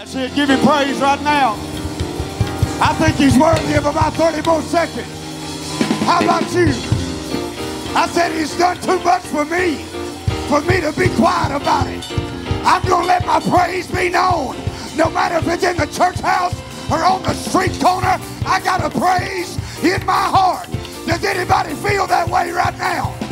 I said, give him praise right now. I think he's worthy of about 30 more seconds. How about you? I said he's done too much for me, for me to be quiet about it. I'm going to let my praise be known. No matter if it's in the church house or on the street corner, I got a praise in my heart. Does anybody feel that way right now?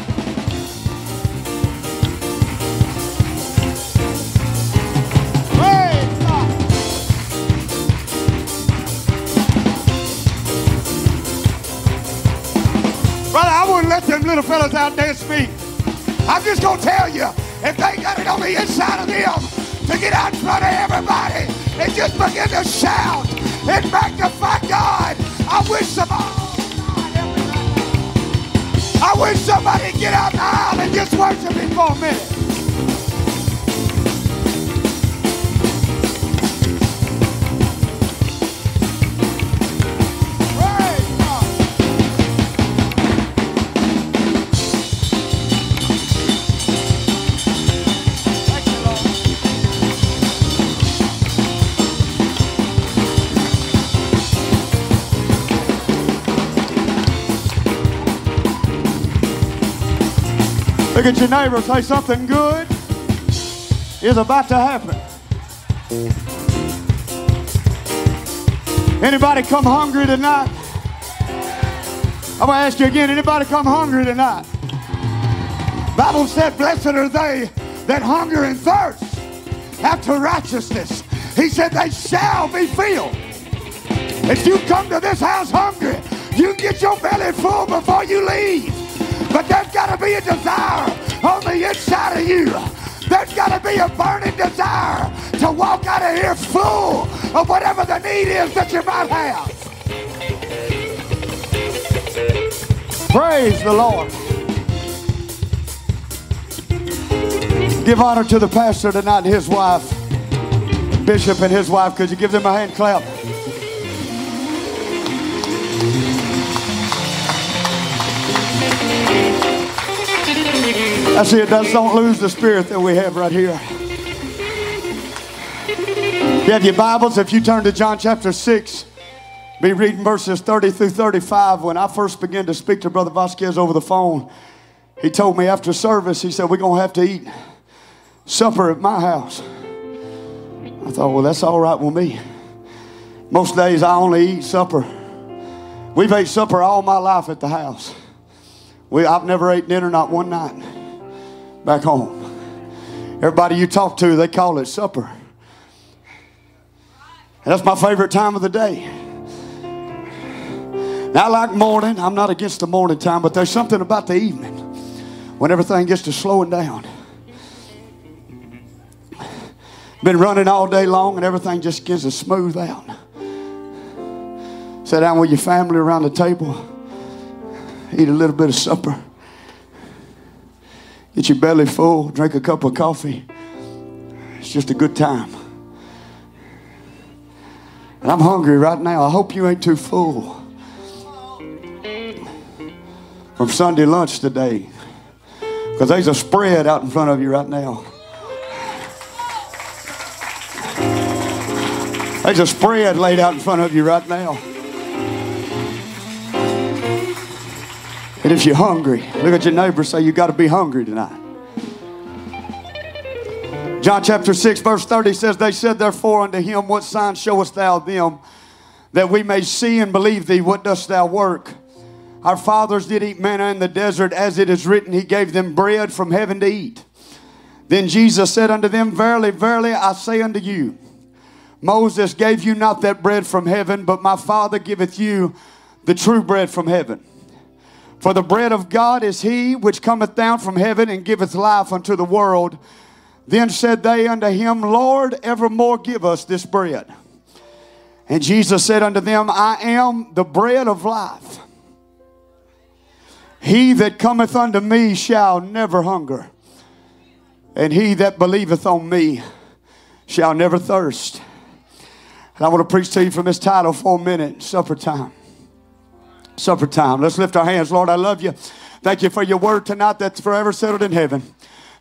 Them little fellas out there speak. I'm just going to tell you, if they got it on the inside of them to get out in front of everybody and just begin to shout and magnify God, I wish somebody, I wish somebody get out the aisle and just worship Him for a minute. Look at your neighbor, say something good is about to happen. Anybody come hungry tonight? I'm gonna ask you again, anybody come hungry tonight? Bible said, blessed are they that hunger and thirst after righteousness. He said they shall be filled. If you come to this house hungry, you get your belly full before you leave. But there's got to be a desire on the inside of you. There's got to be a burning desire to walk out of here full of whatever the need is that you might have. Praise the Lord. Give honor to the pastor tonight and his wife, Bishop and his wife. Could you give them a hand clap? That's it. That's, don't lose the spirit that we have right here. You have your Bibles. If you turn to John chapter 6, be reading verses 30 through 35. When I first began to speak to Brother Vasquez over the phone, he told me after service, he said, We're going to have to eat supper at my house. I thought, Well, that's all right with me. Most days I only eat supper. We've ate supper all my life at the house. We, I've never ate dinner not one night back home. Everybody you talk to, they call it supper. And that's my favorite time of the day. Now, I like morning. I'm not against the morning time, but there's something about the evening when everything gets to slowing down. Been running all day long and everything just gets to smooth out. Sit down with your family around the table, eat a little bit of supper, get your belly full, drink a cup of coffee. It's just a good time. And I'm hungry right now. I hope you ain't too full from Sunday lunch today. Because there's a spread out in front of you right now. There's a spread laid out in front of you right now. And if you're hungry, look at your neighbor say, You got to be hungry tonight. John chapter 6, verse 30 says, They said therefore unto him, What sign showest thou them that we may see and believe thee? What dost thou work? Our fathers did eat manna in the desert, as it is written, He gave them bread from heaven to eat. Then Jesus said unto them, Verily, verily, I say unto you, Moses gave you not that bread from heaven, but my Father giveth you the true bread from heaven. For the bread of God is he which cometh down from heaven and giveth life unto the world. Then said they unto him, Lord, evermore give us this bread. And Jesus said unto them, I am the bread of life. He that cometh unto me shall never hunger, and he that believeth on me shall never thirst. And I want to preach to you from this title for a minute supper time. Supper time. Let's lift our hands. Lord, I love you. Thank you for your word tonight that's forever settled in heaven.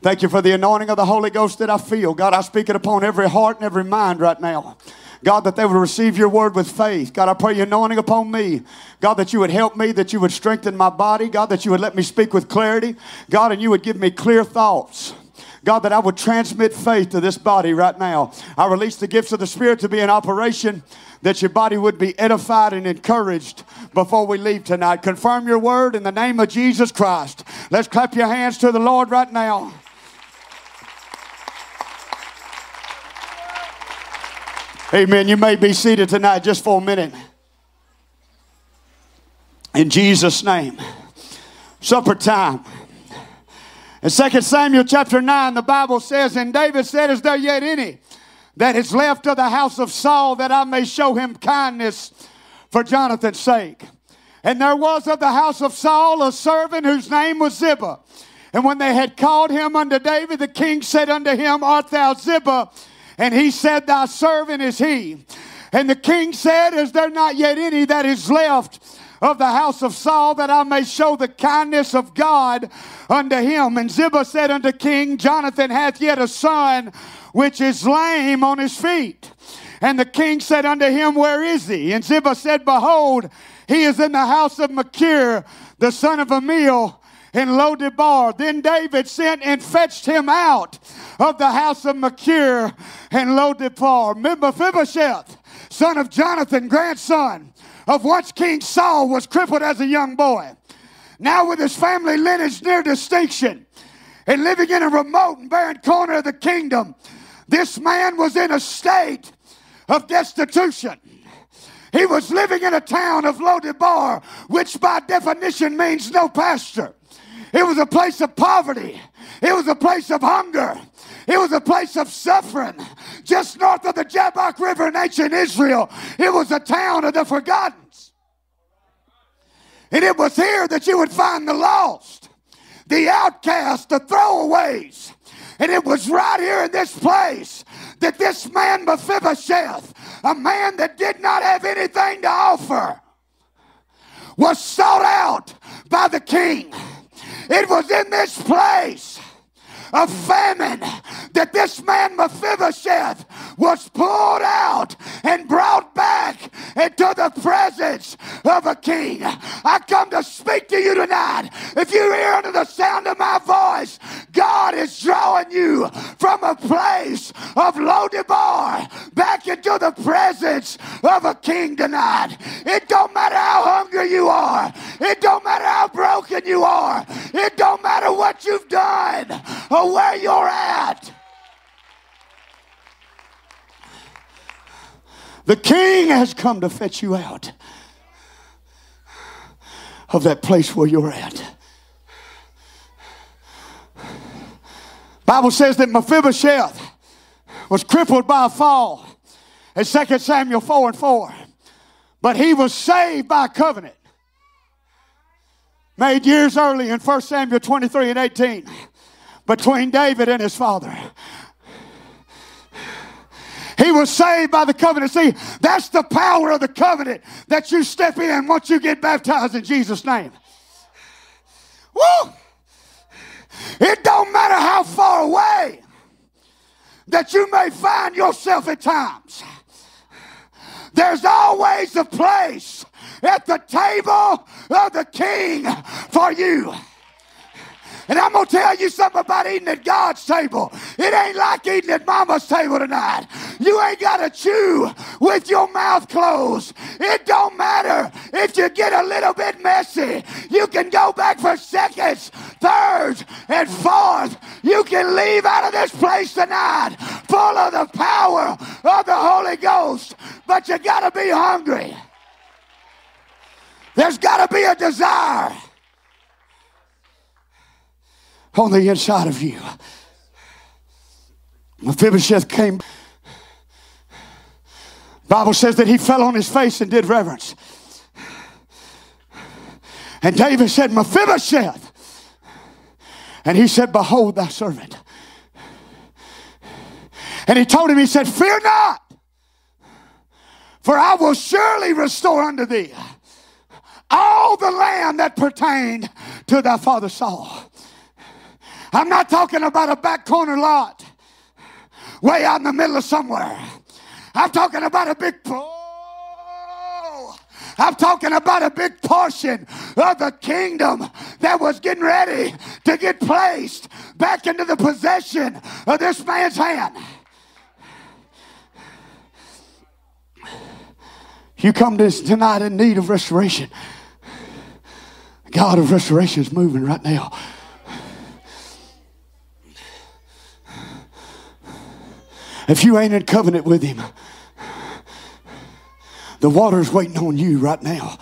Thank you for the anointing of the Holy Ghost that I feel. God, I speak it upon every heart and every mind right now. God, that they would receive your word with faith. God, I pray your anointing upon me. God, that you would help me, that you would strengthen my body. God, that you would let me speak with clarity. God, and you would give me clear thoughts. God, that I would transmit faith to this body right now. I release the gifts of the Spirit to be in operation, that your body would be edified and encouraged before we leave tonight. Confirm your word in the name of Jesus Christ. Let's clap your hands to the Lord right now. Amen. You may be seated tonight just for a minute. In Jesus' name. Supper time. In 2 Samuel chapter 9, the Bible says, And David said, Is there yet any that is left of the house of Saul that I may show him kindness for Jonathan's sake? And there was of the house of Saul a servant whose name was Ziba. And when they had called him unto David, the king said unto him, Art thou Ziba? And he said, Thy servant is he. And the king said, Is there not yet any that is left of the house of Saul that I may show the kindness of God unto him? And Ziba said unto King, Jonathan hath yet a son which is lame on his feet. And the king said unto him, Where is he? And Ziba said, Behold, he is in the house of Machir, the son of Ammiel in Lodebar. Then David sent and fetched him out of the house of Machir and Lodebar. Mephibosheth, son of Jonathan, grandson of once King Saul, was crippled as a young boy. Now, with his family lineage near distinction and living in a remote and barren corner of the kingdom, this man was in a state of destitution. He was living in a town of Lodebar, which by definition means no pasture. It was a place of poverty. It was a place of hunger. It was a place of suffering. Just north of the Jabbok River in ancient Israel, it was a town of the forgotten. And it was here that you would find the lost, the outcast, the throwaways. And it was right here in this place that this man Mephibosheth, a man that did not have anything to offer, was sought out by the king. It was in this place of famine that this man Mephibosheth was pulled out and brought back into the presence of a king. I come to speak to you tonight. If you're here under the sound of my voice, God is drawing you from a place of low Lodebar back into the presence of a king tonight. It don't matter how hungry you are. It don't matter how broken you are. It don't matter what you've done or where you're at. The king has come to fetch you out of that place where you're at. Bible says that Mephibosheth was crippled by a fall in 2 Samuel 4 and 4. But he was saved by covenant made years early in 1 Samuel 23 and 18 between David and his father. He was saved by the covenant. See, that's the power of the covenant that you step in once you get baptized in Jesus' name. Woo! It don't matter how far away that you may find yourself at times. There's always a place at the table of the king for you. And I'm going to tell you something about eating at God's table. It ain't like eating at mama's table tonight. You ain't got to chew with your mouth closed. It don't matter if you get a little bit messy. You can go back for seconds, thirds, and fourth. You can leave out of this place tonight full of the power of the Holy Ghost. But you got to be hungry. There's got to be a desire on the inside of you. Mephibosheth came. Bible says that he fell on his face and did reverence. And David said, Mephibosheth. And he said, Behold thy servant. And he told him, he said, Fear not, for I will surely restore unto thee all the land that pertained to thy father Saul. I'm not talking about a back corner lot way out in the middle of somewhere. I'm talking about a big pool. I'm talking about a big portion of the kingdom that was getting ready to get placed back into the possession of this man's hand. You come to this tonight in need of restoration. God of restoration is moving right now. If you ain't in covenant with Him, the water's waiting on you right now.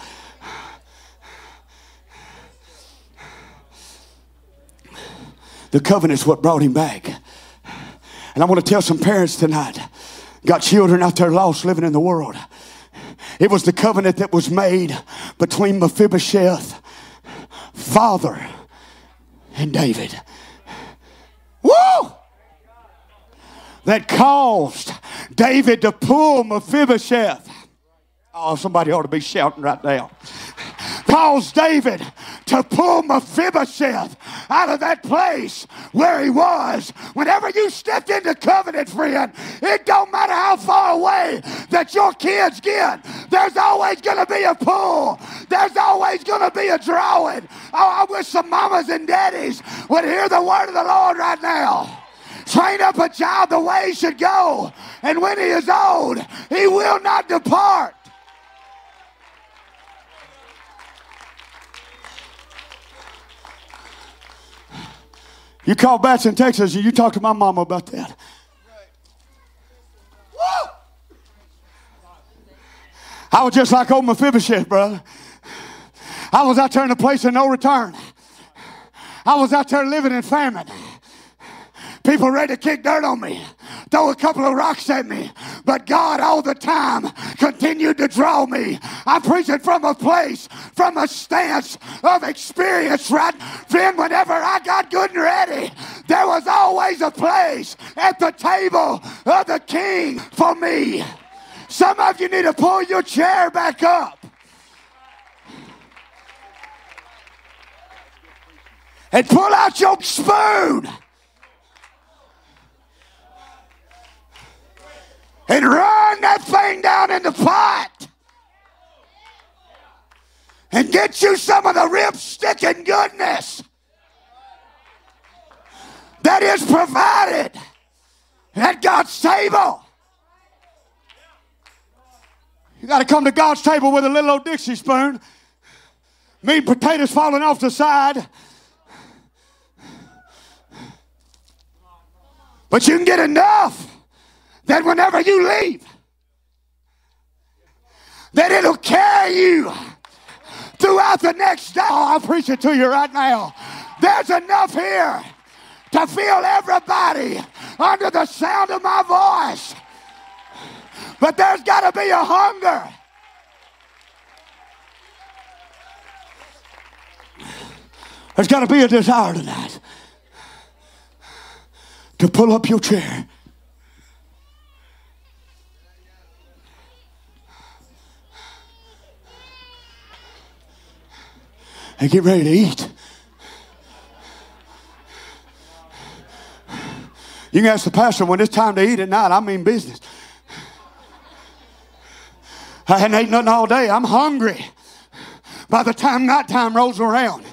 The covenant's what brought him back. And I want to tell some parents tonight got children out there lost living in the world. It was the covenant that was made between Mephibosheth, father, and David. Woo! That caused David to pull Mephibosheth. Oh, somebody ought to be shouting right now caused David to pull Mephibosheth out of that place where he was. Whenever you step into covenant, friend, it don't matter how far away that your kids get. There's always going to be a pull. There's always going to be a drawing. Oh, I wish some mamas and daddies would hear the word of the Lord right now. Train up a child the way he should go, and when he is old, he will not depart. You call Batson Texas, and you talk to my mama about that. I was just like old Mephibosheth, brother. I was out there in a place of no return. I was out there living in famine. People ready to kick dirt on me, throw a couple of rocks at me. But God, all the time, continued to draw me. I'm preaching from a place, from a stance of experience, right? Then, whenever I got good and ready, there was always a place at the table of the king for me. Some of you need to pull your chair back up. And pull out your spoon. And run that thing down in the pot and get you some of the rib sticking goodness that is provided at God's table. You got to come to God's table with a little old Dixie spoon, meat potatoes falling off the side. But you can get enough that whenever you leave, that it'll carry you throughout the next day. Oh, I'll preach it to you right now. There's enough here to fill everybody under the sound of my voice. But there's got to be a hunger. There's got to be a desire tonight to pull up your chair and get ready to eat. You can ask the pastor when it's time to eat at night. I mean business. I hadn't ate nothing all day. I'm hungry. By the time nighttime rolls around,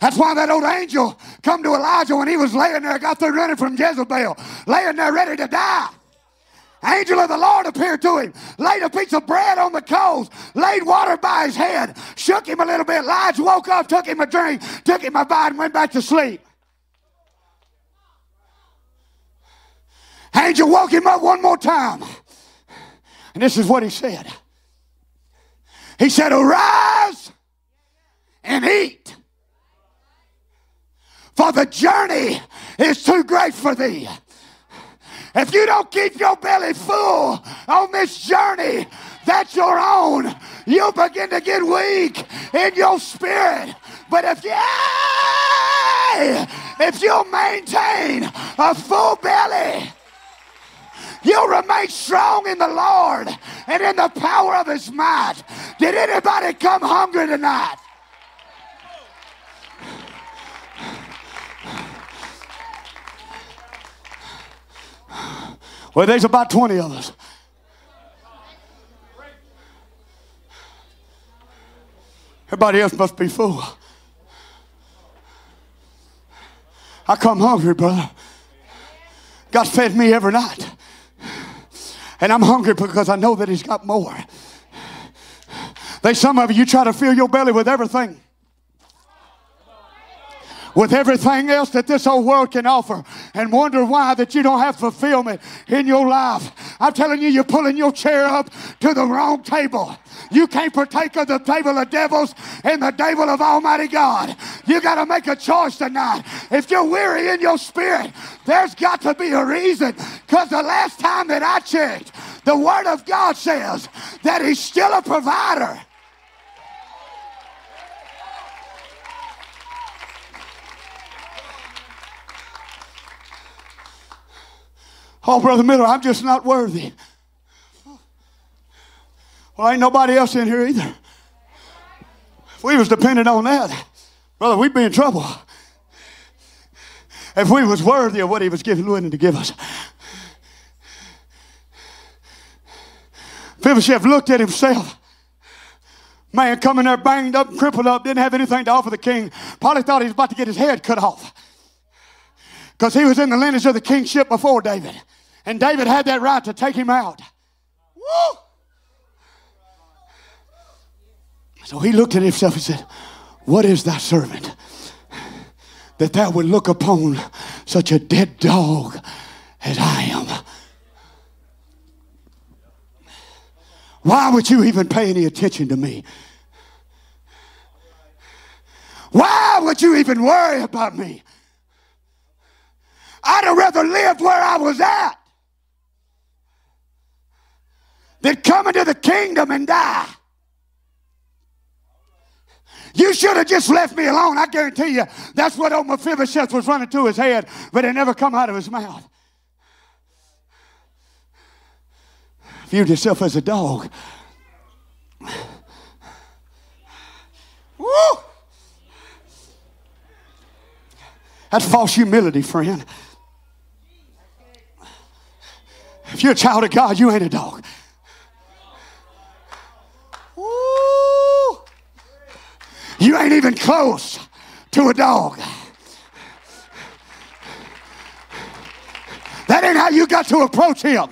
that's why that old angel come to Elijah when he was laying there, got through running from Jezebel, laying there ready to die. Angel of the Lord appeared to him, laid a piece of bread on the coals, laid water by his head, shook him a little bit. Elijah woke up, took him a drink, took him a bite, and went back to sleep. Angel woke him up one more time. And this is what he said. He said, Arise and eat, for the journey is too great for thee. If you don't keep your belly full on this journey that's your own, you'll begin to get weak in your spirit. But if you if you maintain a full belly, you'll remain strong in the Lord and in the power of his might. Did anybody come hungry tonight? Well, there's about 20 of us. Everybody else must be full. I come hungry, brother. God fed me every night. And I'm hungry because I know that He's got more. There's some of you, try to fill your belly with everything with everything else that this old world can offer and wonder why that you don't have fulfillment in your life. I'm telling you, you're pulling your chair up to the wrong table. You can't partake of the table of devils and the table of Almighty God. You got to make a choice tonight. If you're weary in your spirit, there's got to be a reason. Because the last time that I checked, the Word of God says that He's still a provider. Oh, Brother Miller, I'm just not worthy. Well, ain't nobody else in here either. If we was dependent on that, brother, we'd be in trouble. If we was worthy of what he was giving, willing to give us. Mephibosheth looked at himself. Man coming there banged up, crippled up, didn't have anything to offer the king. Probably thought he was about to get his head cut off. Because he was in the lineage of the kingship before David. And David had that right to take him out. Woo! So he looked at himself and said, What is thy servant that thou would look upon such a dead dog as I am? Why would you even pay any attention to me? Why would you even worry about me? I'd have rather lived where I was at than come into the kingdom and die. You should have just left me alone. I guarantee you that's what old Mephibosheth was running through his head, but it never come out of his mouth. Viewed himself as a dog. Woo! That's false humility, friend. If you're a child of God, you ain't a dog. You ain't even close to a dog. That ain't how you got to approach him.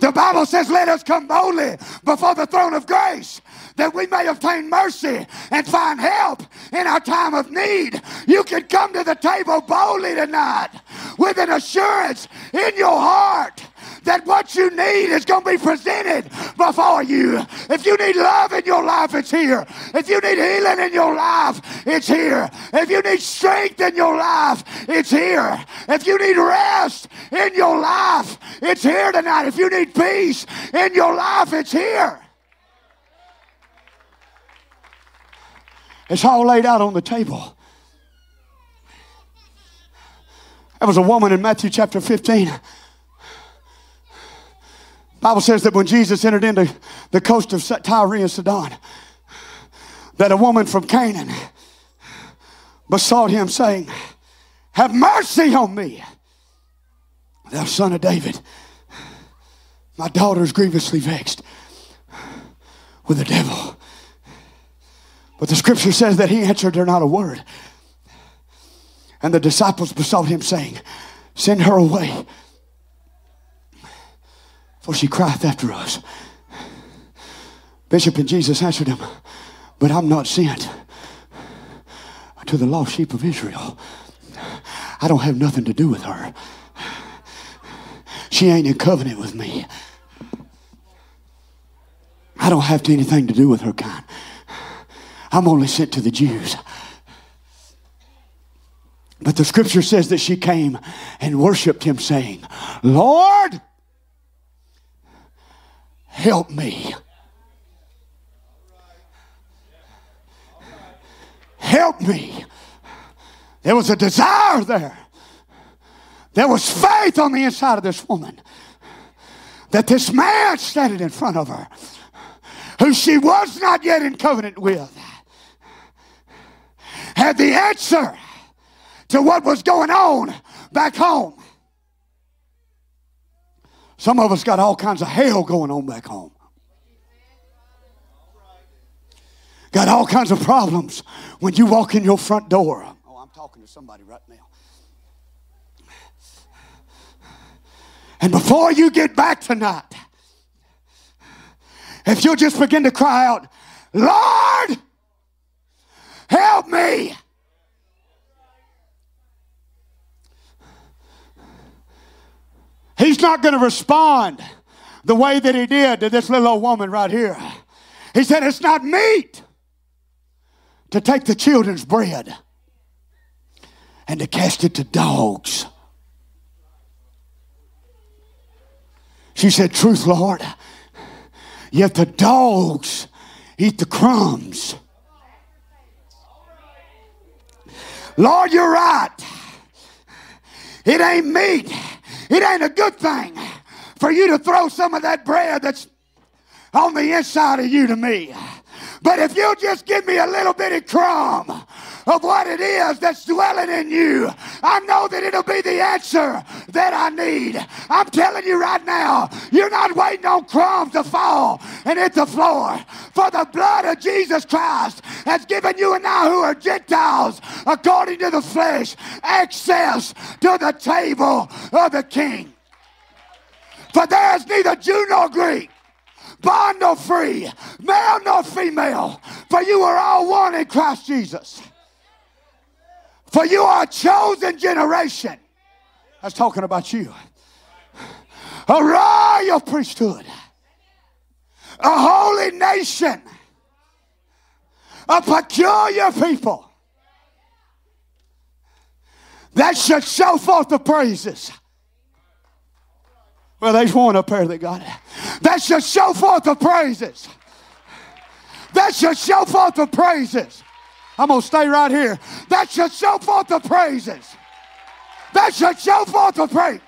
The Bible says, Let us come boldly before the throne of grace that we may obtain mercy and find help in our time of need. You can come to the table boldly tonight with an assurance in your heart that what you need is going to be presented before you. If you need love in your life, it's here. If you need healing in your life, it's here. If you need strength in your life, it's here. If you need rest in your life, it's here tonight. If you need peace in your life, it's here. It's all laid out on the table. There was a woman in Matthew chapter 15. Bible says that when Jesus entered into the coast of Tyre and Sidon, that a woman from Canaan besought him, saying, Have mercy on me, thou son of David. My daughter is grievously vexed with the devil. But the scripture says that he answered her not a word. And the disciples besought him, saying, Send her away, for she crieth after us. Bishop and Jesus answered him, But I'm not sent to the lost sheep of Israel. I don't have nothing to do with her. She ain't in covenant with me. I don't have anything to do with her kind. I'm only sent to the Jews. But the scripture says that she came and worshiped him, saying, Lord, help me. Help me. There was a desire there. There was faith on the inside of this woman that this man standing in front of her, who she was not yet in covenant with, had the answer to what was going on back home. Some of us got all kinds of hell going on back home. Got all kinds of problems when you walk in your front door. Oh, I'm talking to somebody right now. And before you get back tonight, if you'll just begin to cry out, Lord, help me. He's not going to respond the way that he did to this little old woman right here. He said, It's not meat to take the children's bread and to cast it to dogs. She said, Truth, Lord. Yet the dogs eat the crumbs. Lord, you're right. It ain't meat. It ain't a good thing for you to throw some of that bread that's on the inside of you to me. But if you'll just give me a little bitty crumb of what it is that's dwelling in you, I know that it'll be the answer that I need. I'm telling you right now, you're not waiting on crumbs to fall and hit the floor. For the blood of Jesus Christ has given you and I, who are Gentiles, according to the flesh, access to the table of the King. For there is neither Jew nor Greek bond nor free, male nor female, for you are all one in Christ Jesus. For you are a chosen generation. That's talking about you. A royal priesthood, a holy nation, a peculiar people that should show forth the praises well, there's one up there that got it. That should show forth the praises. That should show forth the praises. I'm going to stay right here. That should show forth the praises. That should show forth the praise.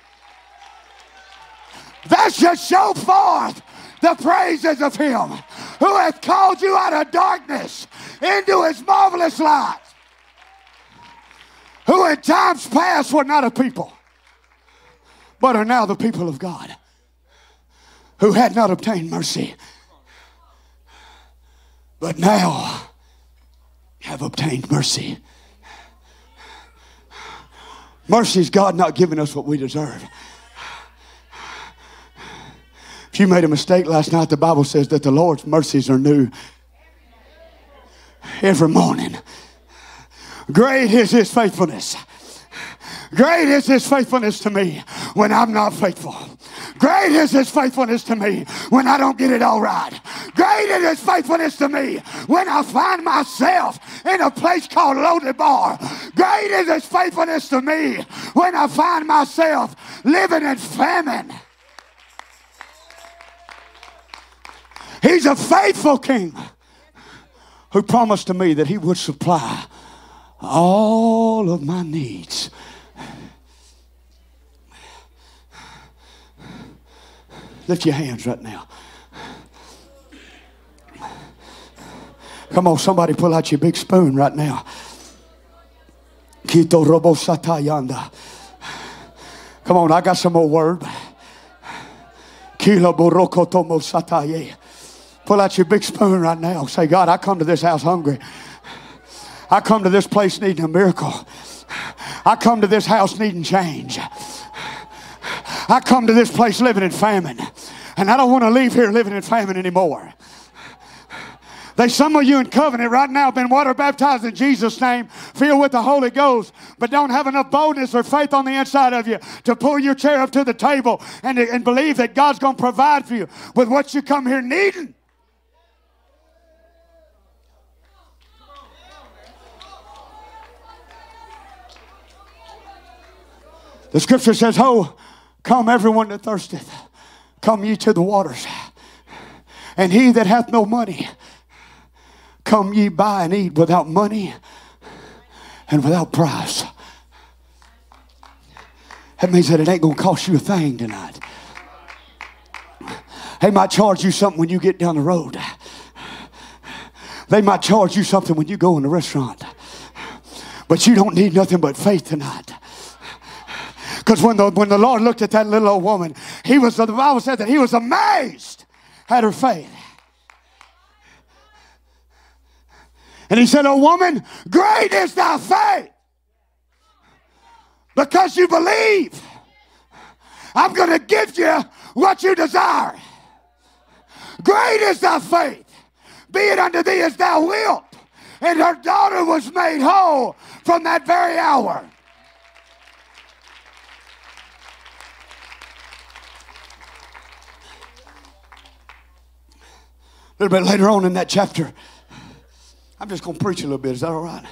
That should show forth the praises of Him who hath called you out of darkness into His marvelous light. Who in times past were not a people but are now the people of God who had not obtained mercy, but now have obtained mercy. Mercy is God not giving us what we deserve. If you made a mistake last night, the Bible says that the Lord's mercies are new every morning. Great is his faithfulness. Great is his faithfulness to me when I'm not faithful. Great is his faithfulness to me when I don't get it all right. Great is his faithfulness to me when I find myself in a place called Lo-debar. Great is his faithfulness to me when I find myself living in famine. He's a faithful king who promised to me that he would supply all of my needs Lift your hands right now. Come on, somebody pull out your big spoon right now. Kito robo satayanda. Come on, I got some more word. Kilo boroko tomo sataye. Pull out your big spoon right now. Say, God, I come to this house hungry. I come to this place needing a miracle. I come to this house needing change. I come to this place living in famine, and I don't want to leave here living in famine anymore. They, some of you in covenant right now have been water baptized in Jesus' name, filled with the Holy Ghost, but don't have enough boldness or faith on the inside of you to pull your chair up to the table and, and believe that God's going to provide for you with what you come here needing. The scripture says, Oh, Come, everyone that thirsteth, come ye to the waters. And he that hath no money, come ye buy and eat without money and without price. That means that it ain't going to cost you a thing tonight. They might charge you something when you get down the road. They might charge you something when you go in the restaurant. But you don't need nothing but faith tonight. Because when the, when the Lord looked at that little old woman, he was, the Bible said that he was amazed at her faith. And he said, Oh, woman, great is thy faith because you believe. I'm going to give you what you desire. Great is thy faith. Be it unto thee as thou wilt. And her daughter was made whole from that very hour. A little bit later on in that chapter, I'm just going to preach a little bit. Is that all right?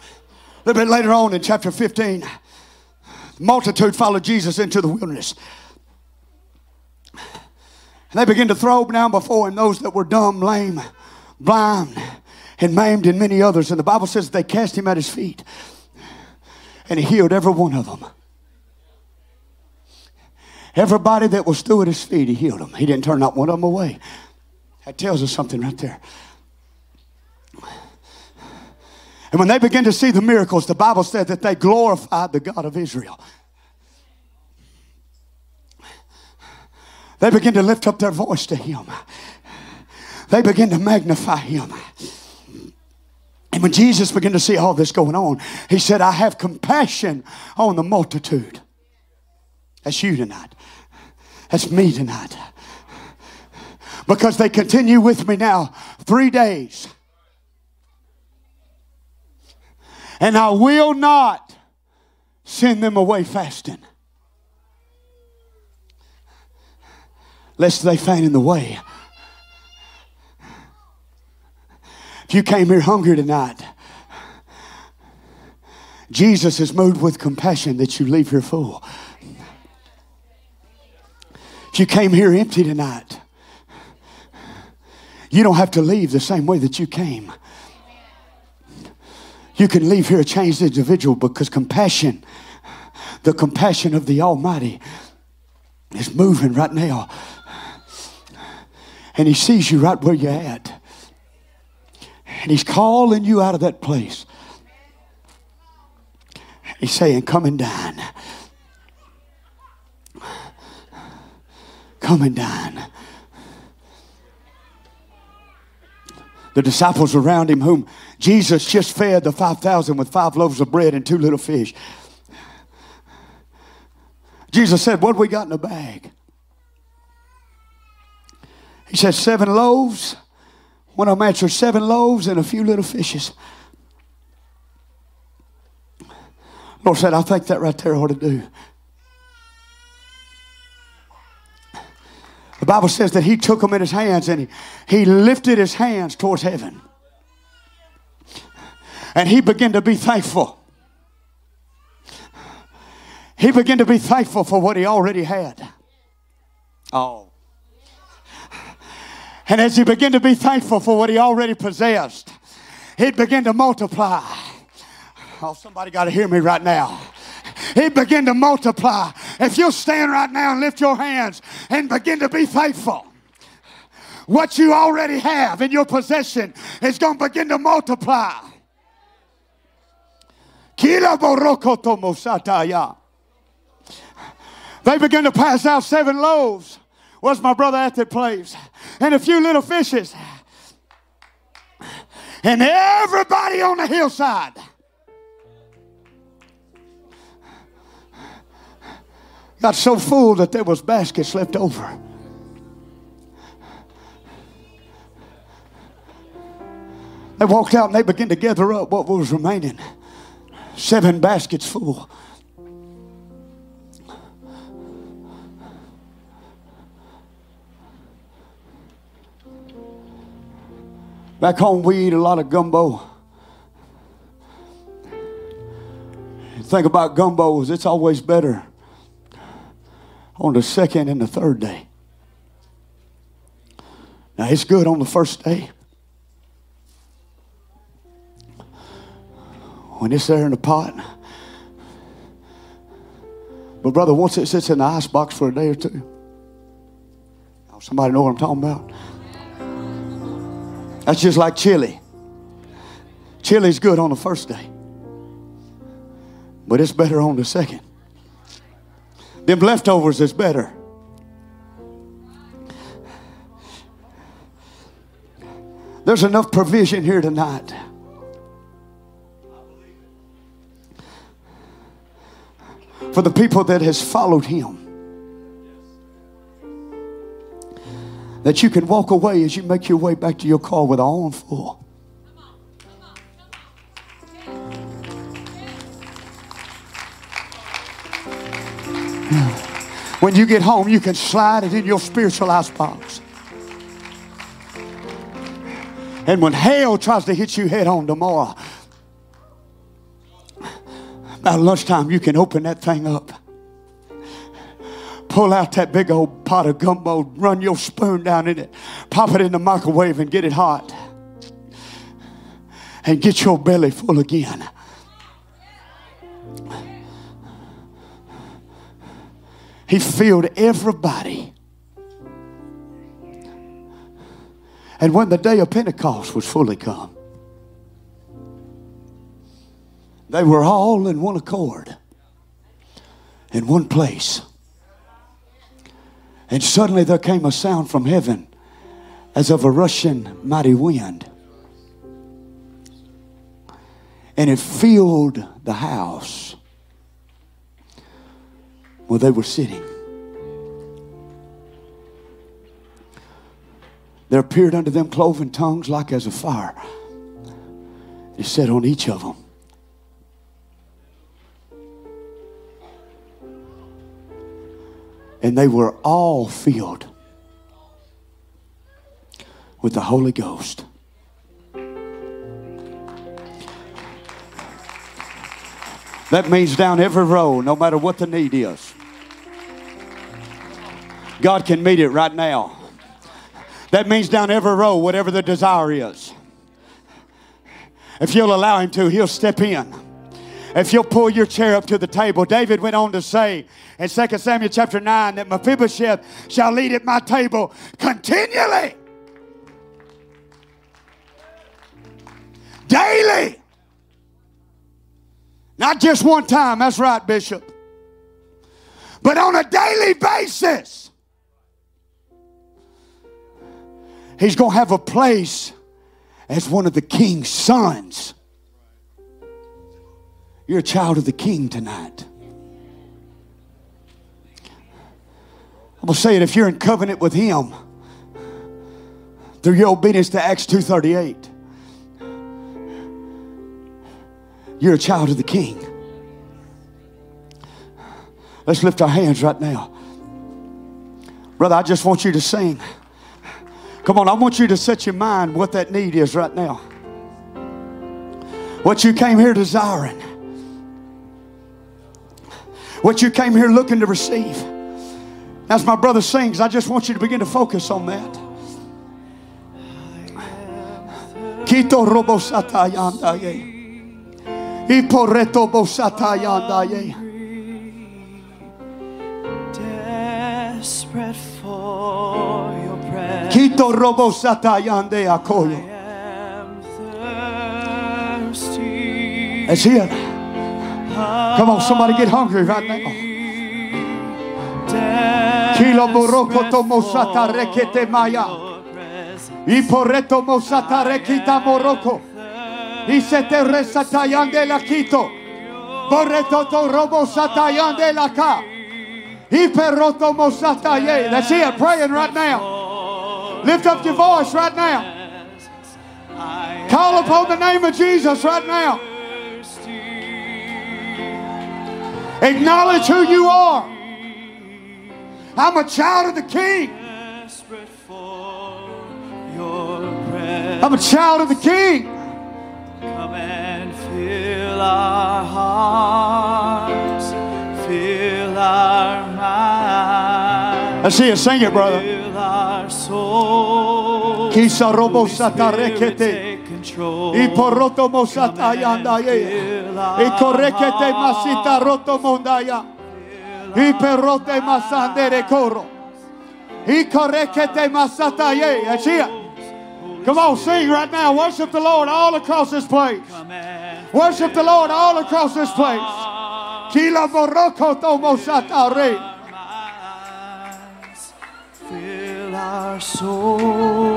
A little bit later on in chapter 15, the multitude followed Jesus into the wilderness. And they began to throw down before him those that were dumb, lame, blind, and maimed, and many others. And the Bible says they cast him at his feet. And he healed every one of them. Everybody that was stood at his feet, he healed them. He didn't turn not one of them away. That tells us something right there. And when they began to see the miracles, the Bible said that they glorified the God of Israel. They began to lift up their voice to him. They began to magnify him. And when Jesus began to see all this going on, he said, I have compassion on the multitude. That's you tonight. That's me tonight. Because they continue with me now three days. and I will not send them away fasting. Lest they faint in the way. If you came here hungry tonight, Jesus is moved with compassion that you leave here full. You came here empty tonight, you don't have to leave the same way that you came. You can leave here a changed individual because compassion, the compassion of the Almighty, is moving right now. And He sees you right where you're at. And He's calling you out of that place. He's saying, Come and dine. Come and dine. the disciples around him, whom Jesus just fed the 5,000 with five loaves of bread and two little fish. Jesus said, What we got in the bag? He said, Seven loaves. One of them answered, Seven loaves and a few little fishes. Lord said, I think that right there ought to do. The Bible says that he took them in his hands and he, he lifted his hands towards heaven. And he began to be thankful. He began to be thankful for what he already had. Oh. And as he began to be thankful for what he already possessed, it began to multiply. Oh, somebody got to hear me right now it begin to multiply. If you'll stand right now and lift your hands and begin to be faithful, what you already have in your possession is going to begin to multiply. They begin to pass out seven loaves. Was my brother at that place? And a few little fishes. And everybody on the hillside got so full that there was baskets left over. They walked out and they began to gather up what was remaining. Seven baskets full. Back home, we eat a lot of gumbo. Think about gumbos, it's always better on the second and the third day. Now, it's good on the first day. When it's there in the pot. But, brother, once it sits in the ice box for a day or two, somebody know what I'm talking about? That's just like chili. Chili's good on the first day, but it's better on the second. Them leftovers is better. There's enough provision here tonight. For the people that has followed him. That you can walk away as you make your way back to your car with all arm full. When you get home, you can slide it in your spiritual icebox. And when hell tries to hit you head on tomorrow, about lunchtime, you can open that thing up. Pull out that big old pot of gumbo, run your spoon down in it, pop it in the microwave, and get it hot. And get your belly full again. He filled everybody. And when the day of Pentecost was fully come, they were all in one accord, in one place. And suddenly there came a sound from heaven as of a rushing mighty wind. And it filled the house where they were sitting. There appeared unto them cloven tongues like as a fire. It set on each of them. And they were all filled with the Holy Ghost. That means down every row, no matter what the need is. God can meet it right now. That means down every row, whatever the desire is. If you'll allow Him to, He'll step in. If you'll pull your chair up to the table, David went on to say in 2 Samuel chapter 9 that Mephibosheth shall lead at my table continually, daily. Not just one time, that's right, Bishop. But on a daily basis. He's going to have a place as one of the king's sons. You're a child of the king tonight. I'm going to say it if you're in covenant with him through your obedience to Acts 238. You're a child of the king. Let's lift our hands right now. Brother, I just want you to sing. Come on, I want you to set your mind what that need is right now. What you came here desiring. What you came here looking to receive. As my brother sings, I just want you to begin to focus on that. Kito robo satayanda Iporeto bosatayanda Desperate for. Kito robo satayande akoyo. That's it. Come on, somebody get hungry right now. Kilo boroko to mosata rekete maya. Iporeto mosata rekita moroko. Isete resatayande la kito. Boreto to robo satayande la ka. Iperoto mosataye. That's it. Praying right now. Lift up your voice right now. Call upon the name of Jesus right now. Acknowledge who you are. I'm a child of the King. Desperate for your presence. I'm a child of the King. Come and fill our hearts, fill our minds, Let's see you Sing it, brother. Kisa robo satarekete. Iporoto mosatayandaye. Ikorekete masita roto mondaya. Iperote masandere koro. Ikorekete masata ye. Come on, sing right now. Worship the Lord all across this place. Worship the Lord all across this place. Kila boroko tomo. Fill our soul.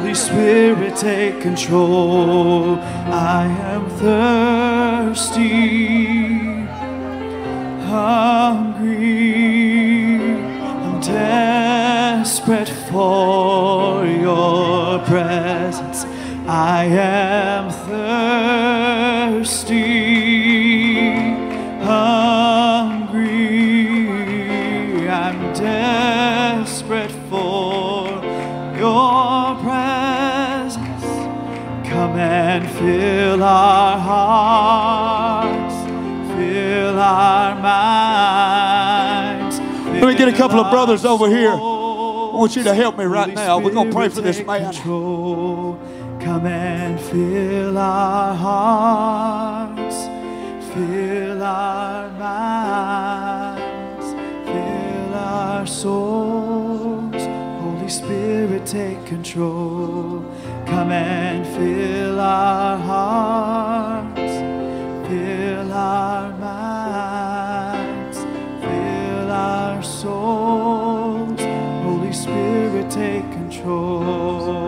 Holy Spirit, take control. I am thirsty, hungry, I'm desperate for your presence. I am thirsty, hungry, I'm desperate for and fill our hearts, fill our minds. Let me get a couple of brothers over here. I want you to help me right Holy now. We're going to pray for this man. control. Come and fill our hearts, fill our minds, fill our souls. Holy Spirit, take control. Come and fill our hearts, fill our minds, fill our souls. Holy Spirit, take control.